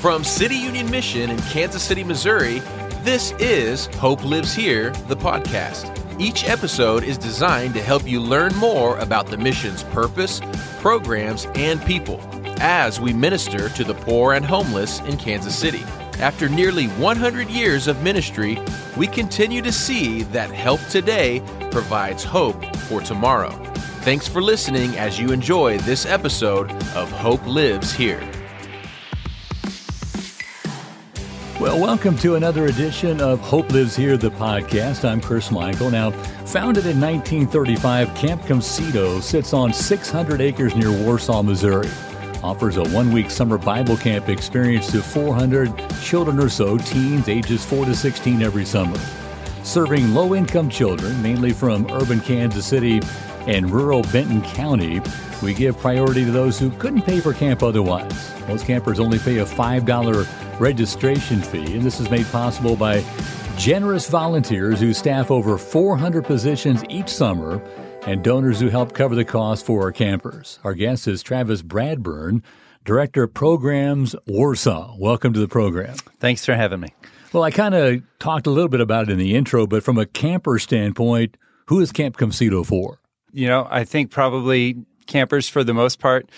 From City Union Mission in Kansas City, Missouri, this is Hope Lives Here, the podcast. Each episode is designed to help you learn more about the mission's purpose, programs, and people as we minister to the poor and homeless in Kansas City. After nearly 100 years of ministry, we continue to see that help today provides hope for tomorrow. Thanks for listening as you enjoy this episode of Hope Lives Here. Welcome to another edition of Hope Lives Here, the podcast. I'm Chris Michael. Now, founded in 1935, Camp CUMCITO sits on 600 acres near Warsaw, Missouri. Offers a one week summer Bible camp experience to 400 children or so, teens ages 4 to 16 every summer. Serving low income children, mainly from urban Kansas City and rural Benton County, we give priority to those who couldn't pay for camp otherwise. Most campers only pay a $5 registration fee, and this is made possible by generous volunteers who staff over 400 positions each summer and donors who help cover the cost for our campers. Our guest is Travis Bradburn, Director of Programs Warsaw. Welcome to the program. Thanks for having me. Well, I kind of talked a little bit about it in the intro, but from a camper standpoint, who is Camp CUMCITO for? You know, I think probably campers, for the most part,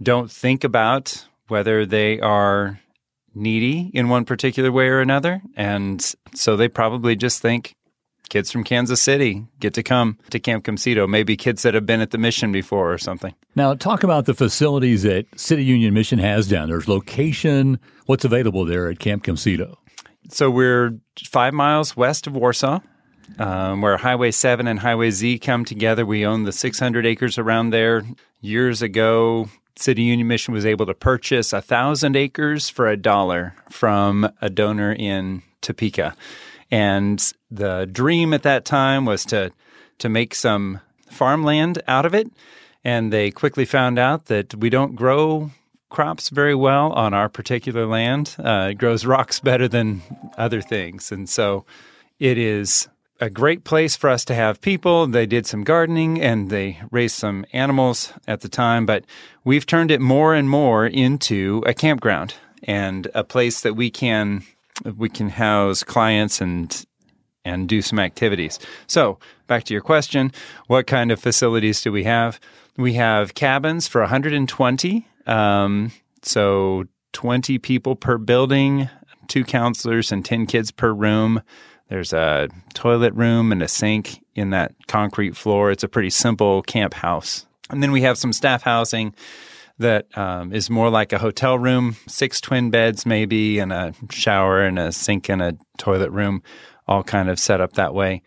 don't think about whether they are needy in one particular way or another. And so they probably just think kids from Kansas City get to come to Camp CUMCITO, maybe kids that have been at the mission before or something. Now, talk about the facilities that City Union Mission has down there. Location, what's available there at Camp CUMCITO? So we're five miles west of Warsaw. Um, where Highway 7 and Highway Z come together. We own the 600 acres around there. Years ago, City Union Mission was able to purchase a thousand acres for a dollar from a donor in Topeka. And the dream at that time was to to make some farmland out of it. And they quickly found out that we don't grow crops very well on our particular land. Uh, it grows rocks better than other things, and so it is a great place for us to have people. They did some gardening and they raised some animals at the time, but we've turned it more and more into a campground and a place that we can we can house clients and and do some activities. So, back to your question, what kind of facilities do we have? We have cabins for 120. Um, so 20 people per building, two counselors and 10 kids per room. There's a toilet room and a sink in that concrete floor. It's a pretty simple camp house. And then we have some staff housing that um, is more like a hotel room, six twin beds maybe, and a shower and a sink and a toilet room, all kind of set up that way.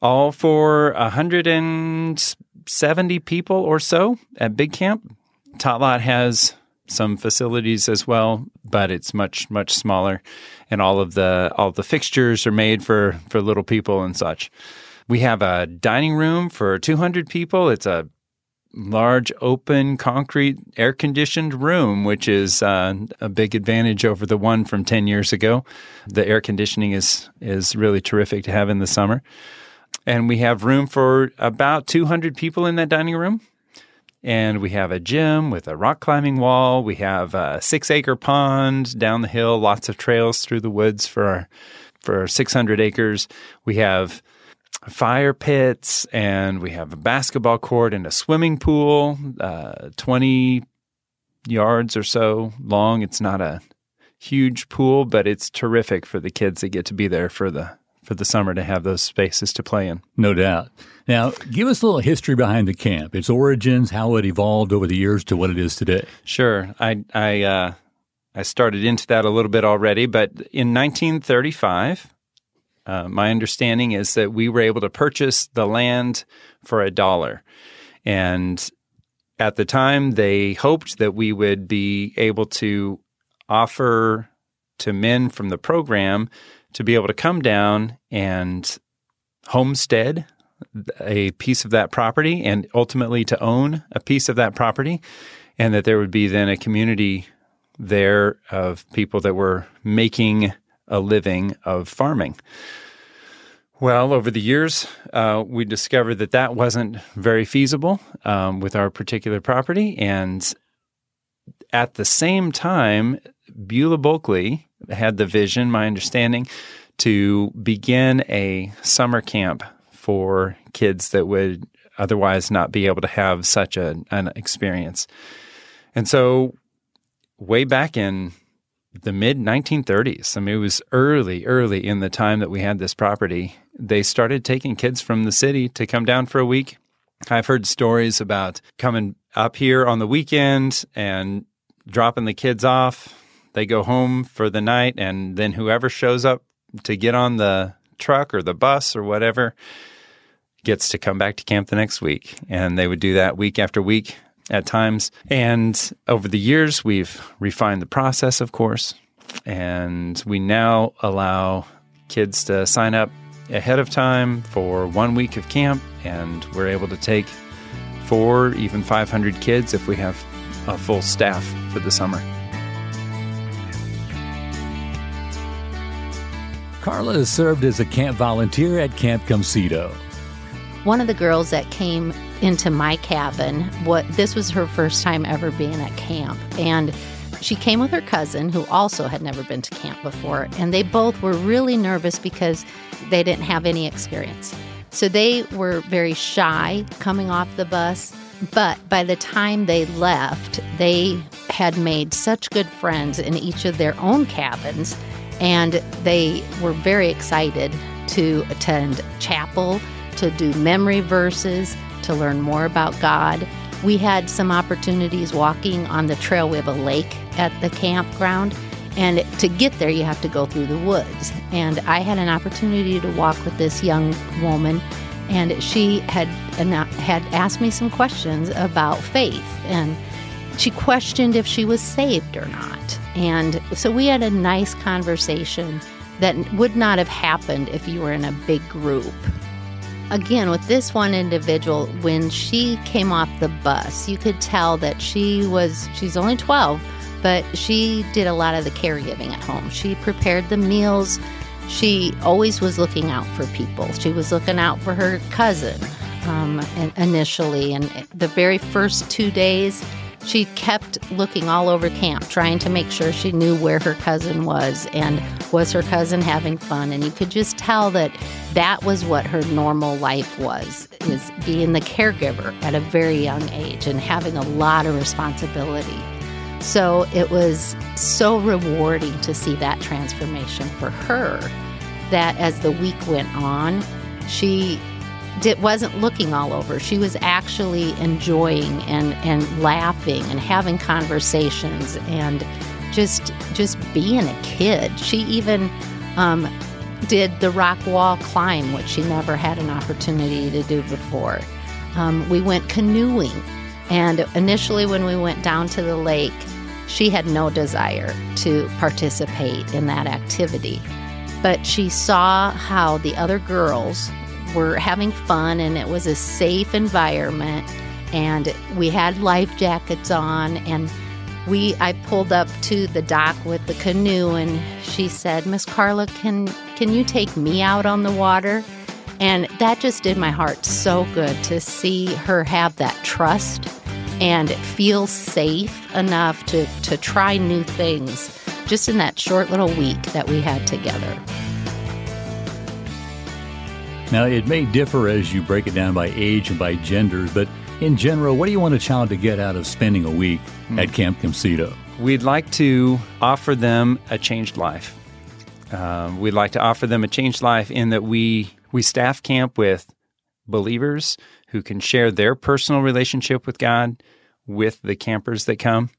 All for 170 people or so at Big Camp. Tot Lot has some facilities as well, but it's much much smaller, and all of the all the fixtures are made for for little people and such. We have a dining room for 200 people. It's a large open concrete air conditioned room, which is uh, a big advantage over the one from 10 years ago. The air conditioning is is really terrific to have in the summer. And we have room for about 200 people in that dining room. And we have a gym with a rock climbing wall. We have a six acre pond down the hill, lots of trails through the woods for our, for 600 acres. We have fire pits and we have a basketball court and a swimming pool, uh, 20 yards or so long. It's not a huge pool, but it's terrific for the kids that get to be there for the for the summer to have those spaces to play in. No doubt. Now, give us a little history behind the camp, its origins, how it evolved over the years to what it is today. Sure, I I uh, I started into that a little bit already, but in 1935, uh, my understanding is that we were able to purchase the land for a dollar, and at the time they hoped that we would be able to offer to men from the program to be able to come down and homestead a piece of that property and ultimately to own a piece of that property, and that there would be then a community there of people that were making a living of farming. Well, over the years, uh, we discovered that that wasn't very feasible um, with our particular property. And at the same time, Beulah Bulkley had the vision, my understanding, to begin a summer camp for kids that would otherwise not be able to have such a, an experience. And so, way back in the mid 1930s, I mean, it was early, early in the time that we had this property, they started taking kids from the city to come down for a week. I've heard stories about coming up here on the weekend and dropping the kids off. They go home for the night, and then whoever shows up to get on the truck or the bus or whatever gets to come back to camp the next week. And they would do that week after week at times. And over the years, we've refined the process, of course. And we now allow kids to sign up ahead of time for one week of camp. And we're able to take four, even 500 kids if we have a full staff for the summer. Carla has served as a camp volunteer at Camp CUMCITO. One of the girls that came into my cabin, what this was her first time ever being at camp, and she came with her cousin who also had never been to camp before, and they both were really nervous because they didn't have any experience. So they were very shy coming off the bus. But by the time they left, they had made such good friends in each of their own cabins, and they were very excited to attend chapel, to do memory verses, to learn more about God. We had some opportunities walking on the trail. We have a lake at the campground, and to get there, you have to go through the woods. And I had an opportunity to walk with this young woman, and she had had asked me some questions about faith, and she questioned if she was saved or not. And so we had a nice conversation that would not have happened if you were in a big group. Again, with this one individual, when she came off the bus, you could tell that she was, she's only 12, but she did a lot of the caregiving at home. She prepared the meals. She always was looking out for people. She was looking out for her cousin um, initially. And the very first two days, she kept looking all over camp, trying to make sure she knew where her cousin was and was her cousin having fun. And you could just tell that that was what her normal life was, is being the caregiver at a very young age and having a lot of responsibility. So it was so rewarding to see that transformation for her that as the week went on, she did, wasn't looking all over. She was actually enjoying and, and laughing and having conversations and just just being a kid. She even um, did the rock wall climb, which she never had an opportunity to do before. Um, we went canoeing, and initially when we went down to the lake, she had no desire to participate in that activity. But she saw how the other girls were having fun and it was a safe environment and we had life jackets on and we I pulled up to the dock with the canoe and she said, "Miss Carla, can can you take me out on the water?" And that just did my heart so good to see her have that trust and feel safe enough to to try new things just in that short little week that we had together. Now, it may differ as you break it down by age and by genders, but in general, what do you want a child to get out of spending a week mm. at Camp CUMCITO? We'd like to offer them a changed life. Um, we'd like to offer them a changed life in that we we staff camp with believers who can share their personal relationship with God with the campers that come.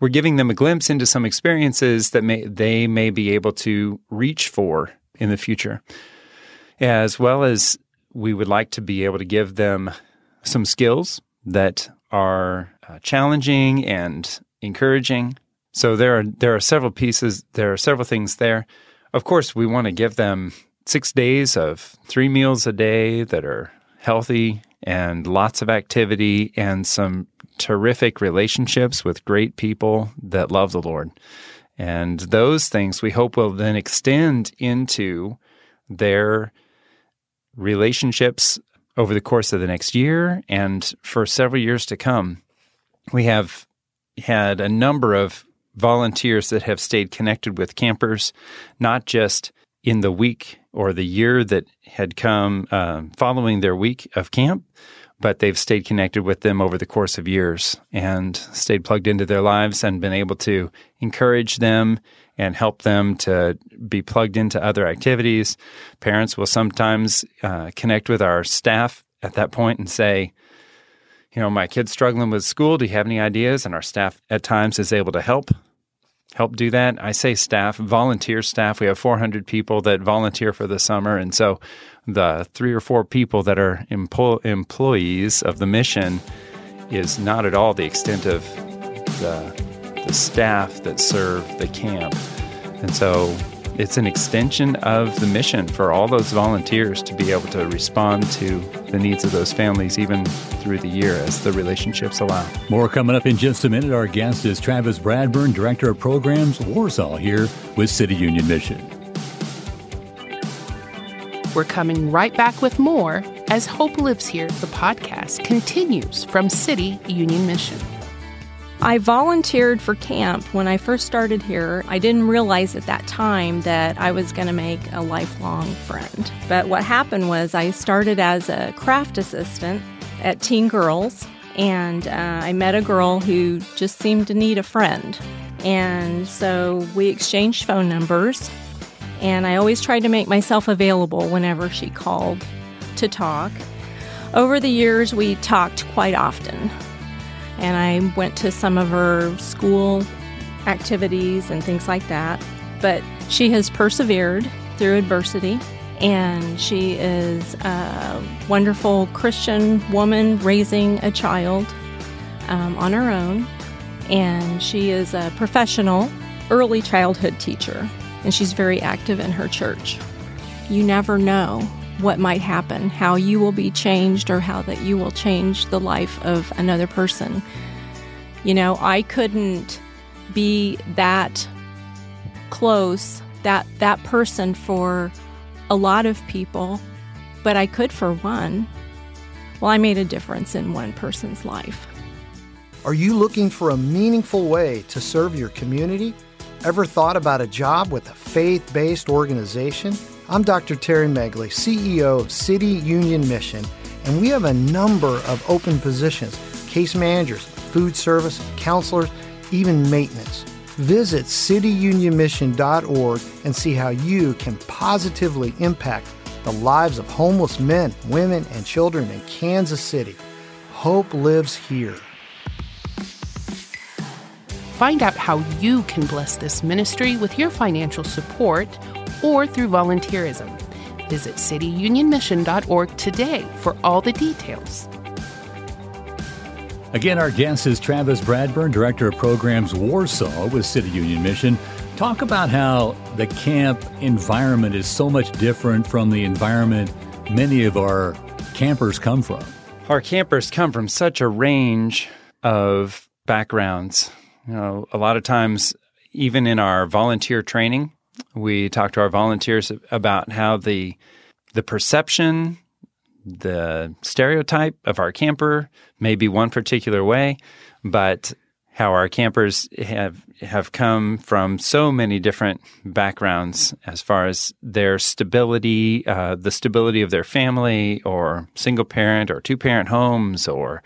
We're giving them a glimpse into some experiences that may they may be able to reach for in the future as well as we would like to be able to give them some skills that are uh, challenging and encouraging. So there are there are several pieces, there are several things there. Of course, we want to give them 6 days of 3 meals a day that are healthy and lots of activity and some terrific relationships with great people that love the Lord. And those things we hope will then extend into their relationships over the course of the next year and for several years to come. We have had a number of volunteers that have stayed connected with campers, not just in the week or the year that had come um, following their week of camp, but they've stayed connected with them over the course of years and stayed plugged into their lives and been able to encourage them and help them to be plugged into other activities. Parents will sometimes uh, connect with our staff at that point and say, you know, my kid's struggling with school. Do you have any ideas? And our staff at times is able to help help do that. I say staff, volunteer staff. We have 400 people that volunteer for the summer, and so the three or four people that are empo- employees of the mission is not at all the extent of the, the staff that serve the camp. And so it's an extension of the mission for all those volunteers to be able to respond to the needs of those families even through the year as the relationships allow. More coming up in just a minute. Our guest is Travis Bradburn, Director of Programs, Warsaw, here with City Union Mission. We're coming right back with more as Hope Lives Here, the podcast, continues from City Union Mission. I volunteered for camp when I first started here. I didn't realize at that time that I was going to make a lifelong friend. But what happened was I started as a craft assistant at Teen Girls, and uh, I met a girl who just seemed to need a friend. And so we exchanged phone numbers, and I always tried to make myself available whenever she called to talk. Over the years, we talked quite often and I went to some of her school activities and things like that. But she has persevered through adversity, and she is a wonderful Christian woman raising a child um, on her own. And she is a professional early childhood teacher, and she's very active in her church. You never know what might happen, how you will be changed, or how that you will change the life of another person. You know, I couldn't be that close, that that person for a lot of people, but I could for one. Well, I made a difference in one person's life. Are you looking for a meaningful way to serve your community? Ever thought about a job with a faith based organization? I'm Dr. Terry Megli, CEO of City Union Mission, and we have a number of open positions case managers, food service, counselors, even maintenance. Visit cityunionmission.org and see how you can positively impact the lives of homeless men, women, and children in Kansas City. Hope lives here. Find out how you can bless this ministry with your financial support or through volunteerism. Visit cityunionmission.org today for all the details. Again, our guest is Travis Bradburn, Director of Programs Warsaw with City Union Mission. Talk about how the camp environment is so much different from the environment many of our campers come from. Our campers come from such a range of backgrounds. You know, a lot of times, even in our volunteer training, we talk to our volunteers about how the the perception, the stereotype of our camper may be one particular way, but how our campers have have come from so many different backgrounds as far as their stability, uh, the stability of their family, or single parent or two parent homes, or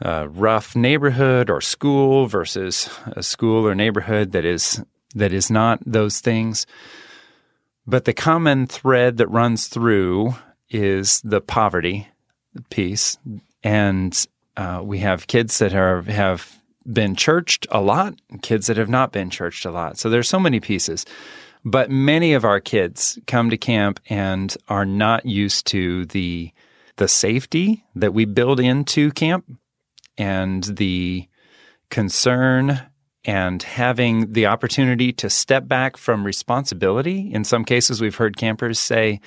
a rough neighborhood or school versus a school or neighborhood that is that is not those things. But the common thread that runs through is the poverty piece. And uh, we have kids that are, have been churched a lot, kids that have not been churched a lot. So there's so many pieces. But many of our kids come to camp and are not used to the the safety that we build into camp and the concern and having the opportunity to step back from responsibility. In some cases, we've heard campers say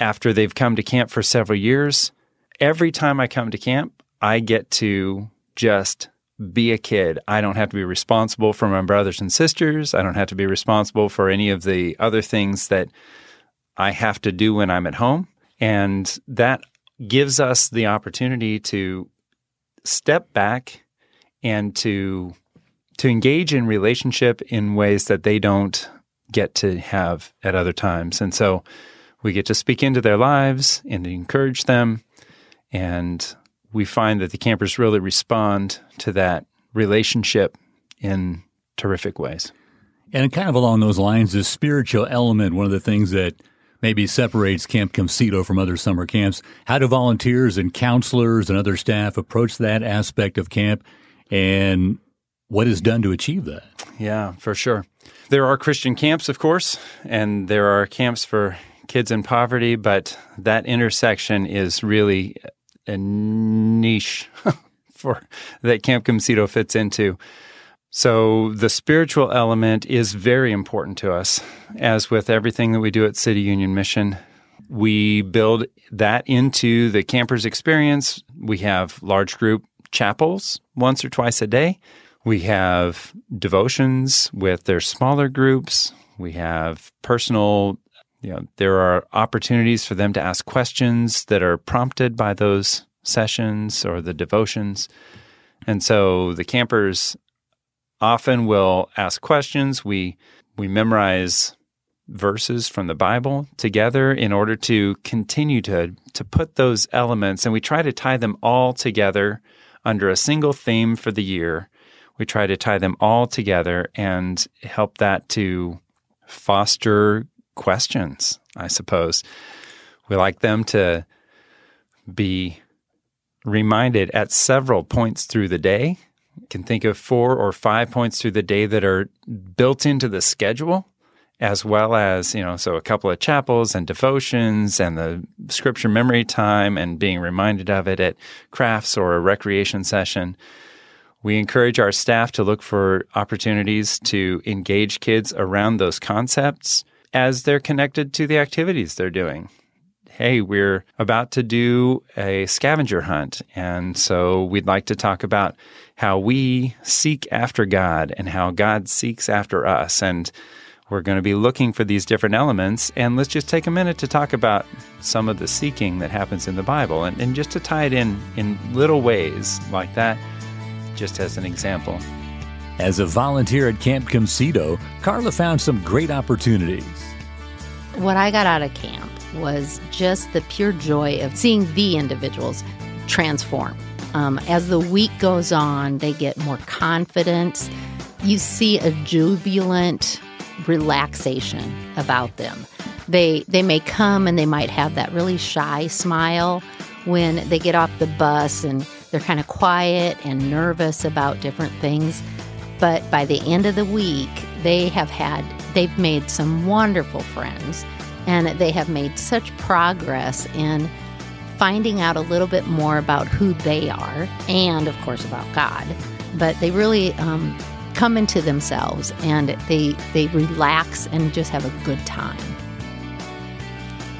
after they've come to camp for several years, every time I come to camp, I get to just be a kid. I don't have to be responsible for my brothers and sisters. I don't have to be responsible for any of the other things that I have to do when I'm at home. And that gives us the opportunity to step back and to to engage in relationship in ways that they don't get to have at other times. And so we get to speak into their lives and encourage them. And we find that the campers really respond to that relationship in terrific ways. And kind of along those lines, the spiritual element, one of the things that maybe separates Camp CUMCITO from other summer camps. How do volunteers and counselors and other staff approach that aspect of camp? And what is done to achieve that? Yeah, for sure. There are Christian camps, of course, and there are camps for kids in poverty, but that intersection is really a niche for that Camp CUMCITO fits into. So the spiritual element is very important to us. As with everything that we do at City Union Mission, we build that into the campers experience. We have large group chapels once or twice a day. We have devotions with their smaller groups. We have personal, you know, there are opportunities for them to ask questions that are prompted by those sessions or the devotions. And so the campers often will ask questions. We we memorize verses from the Bible together in order to continue to to put those elements and we try to tie them all together under a single theme for the year we try to tie them all together and help that to foster questions, I suppose. We like them to be reminded at several points through the day. You can think of four or five points through the day that are built into the schedule, as well as, you know, so a couple of chapels and devotions and the scripture memory time and being reminded of it at crafts or a recreation session. We encourage our staff to look for opportunities to engage kids around those concepts as they're connected to the activities they're doing. Hey, we're about to do a scavenger hunt. And so we'd like to talk about how we seek after God and how God seeks after us. And we're going to be looking for these different elements. And let's just take a minute to talk about some of the seeking that happens in the Bible and, and just to tie it in in little ways like that just as an example. As a volunteer at Camp CUMCITO, Carla found some great opportunities. What I got out of camp was just the pure joy of seeing the individuals transform. Um, as the week goes on, they get more confident. You see a jubilant relaxation about them. They they may come and they might have that really shy smile when they get off the bus and they're kind of quiet and nervous about different things. But by the end of the week, they have had, they've made some wonderful friends and they have made such progress in finding out a little bit more about who they are and, of course, about God. But they really um, come into themselves and they, they relax and just have a good time.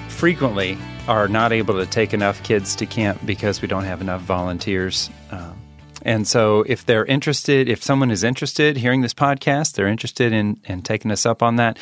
Frequently, are not able to take enough kids to camp because we don't have enough volunteers. Um, and so, if they're interested, if someone is interested hearing this podcast, they're interested in, in taking us up on that,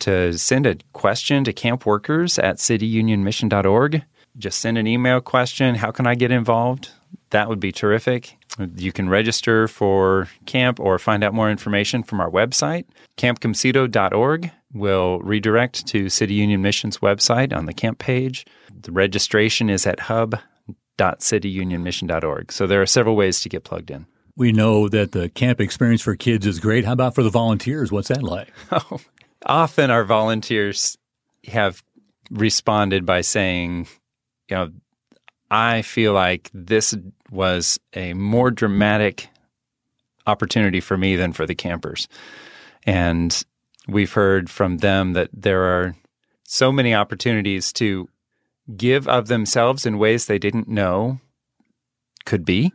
to send a question to camp workers at cityunionmission.org. Just send an email question. How can I get involved? That would be terrific. You can register for camp or find out more information from our website, campcumcito.org will redirect to City Union Mission's website on the camp page. The registration is at hub.cityunionmission.org. So there are several ways to get plugged in. We know that the camp experience for kids is great. How about for the volunteers? What's that like? Oh, often our volunteers have responded by saying, you know, I feel like this was a more dramatic opportunity for me than for the campers. And we've heard from them that there are so many opportunities to give of themselves in ways they didn't know could be.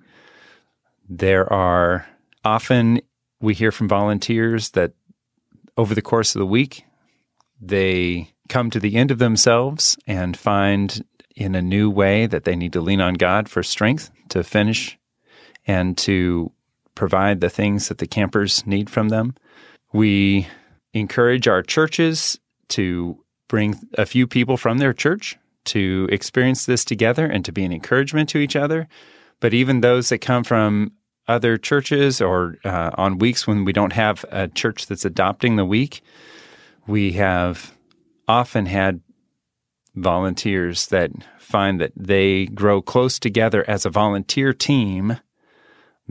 There are often we hear from volunteers that over the course of the week, they come to the end of themselves and find in a new way that they need to lean on God for strength to finish and to provide the things that the campers need from them. We encourage our churches to bring a few people from their church to experience this together and to be an encouragement to each other. But even those that come from other churches or uh, on weeks when we don't have a church that's adopting the week, we have often had volunteers that find that they grow close together as a volunteer team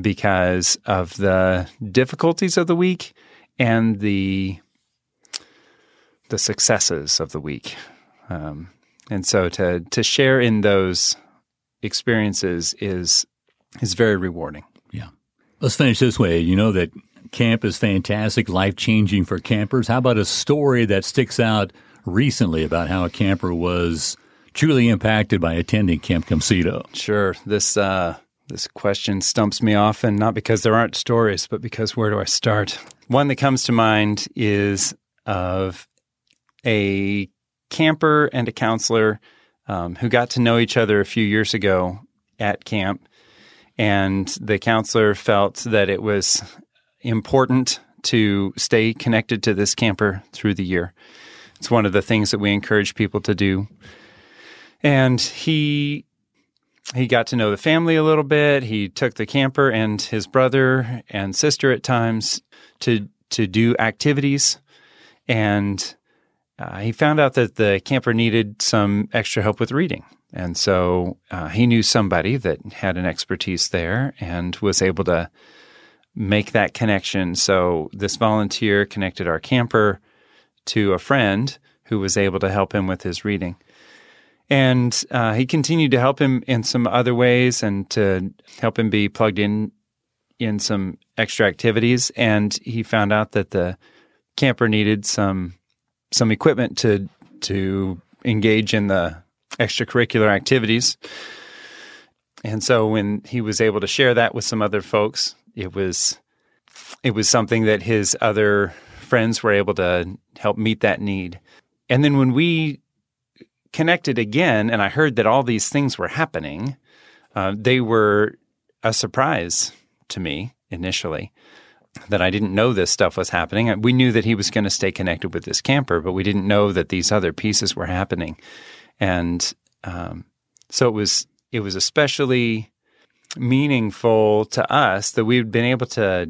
because of the difficulties of the week and the the successes of the week. Um, and so to to share in those experiences is is very rewarding. Yeah. Let's finish this way. You know that camp is fantastic, life changing for campers. How about a story that sticks out recently about how a camper was truly impacted by attending Camp CUMCITO? Sure. This uh, this question stumps me often, not because there aren't stories, but because where do I start? One that comes to mind is of a camper and a counselor um, who got to know each other a few years ago at camp. And the counselor felt that it was important to stay connected to this camper through the year. It's one of the things that we encourage people to do. And he he got to know the family a little bit. He took the camper and his brother and sister at times to to do activities, and uh, he found out that the camper needed some extra help with reading. And so uh, he knew somebody that had an expertise there and was able to make that connection. So this volunteer connected our camper to a friend who was able to help him with his reading. And uh, he continued to help him in some other ways and to help him be plugged in in some extra activities. And he found out that the camper needed some some equipment to to engage in the extracurricular activities. And so when he was able to share that with some other folks, it was it was something that his other friends were able to help meet that need. And then when we connected again and I heard that all these things were happening, uh, they were a surprise to me initially that I didn't know this stuff was happening. We knew that he was going to stay connected with this camper, but we didn't know that these other pieces were happening. And um, so it was it was especially meaningful to us that we'd been able to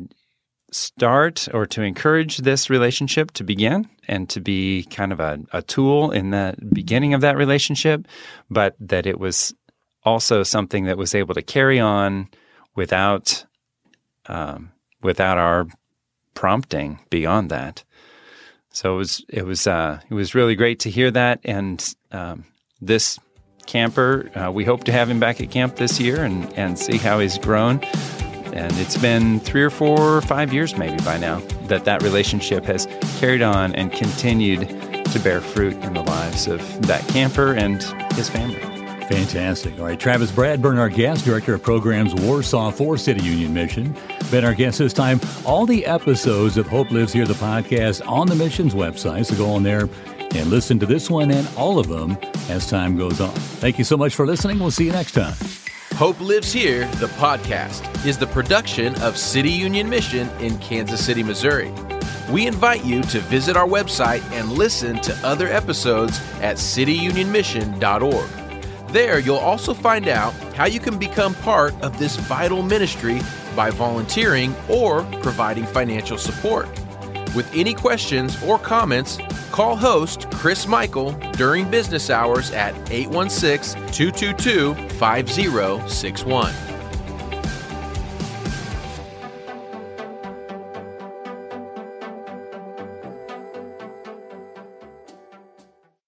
start or to encourage this relationship to begin and to be kind of a, a tool in the beginning of that relationship, but that it was also something that was able to carry on without um, without our prompting beyond that. So it was it was uh, it was really great to hear that, and um, this camper, uh, we hope to have him back at camp this year and and see how he's grown. And it's been three or four or five years maybe by now that that relationship has carried on and continued to bear fruit in the lives of that camper and his family. Fantastic. All right, Travis Bradburn, our guest, Director of Programs, Warsaw for City Union Mission. Been our guest this time. All the episodes of Hope Lives Here, the podcast, on the mission's website. So go on there and listen to this one and all of them as time goes on. Thank you so much for listening. We'll see you next time. Hope Lives Here, the podcast, is the production of City Union Mission in Kansas City, Missouri. We invite you to visit our website and listen to other episodes at cityunionmission.org. There, you'll also find out how you can become part of this vital ministry by volunteering or providing financial support. With any questions or comments, call host Chris Michael during business hours at 816 222 5061.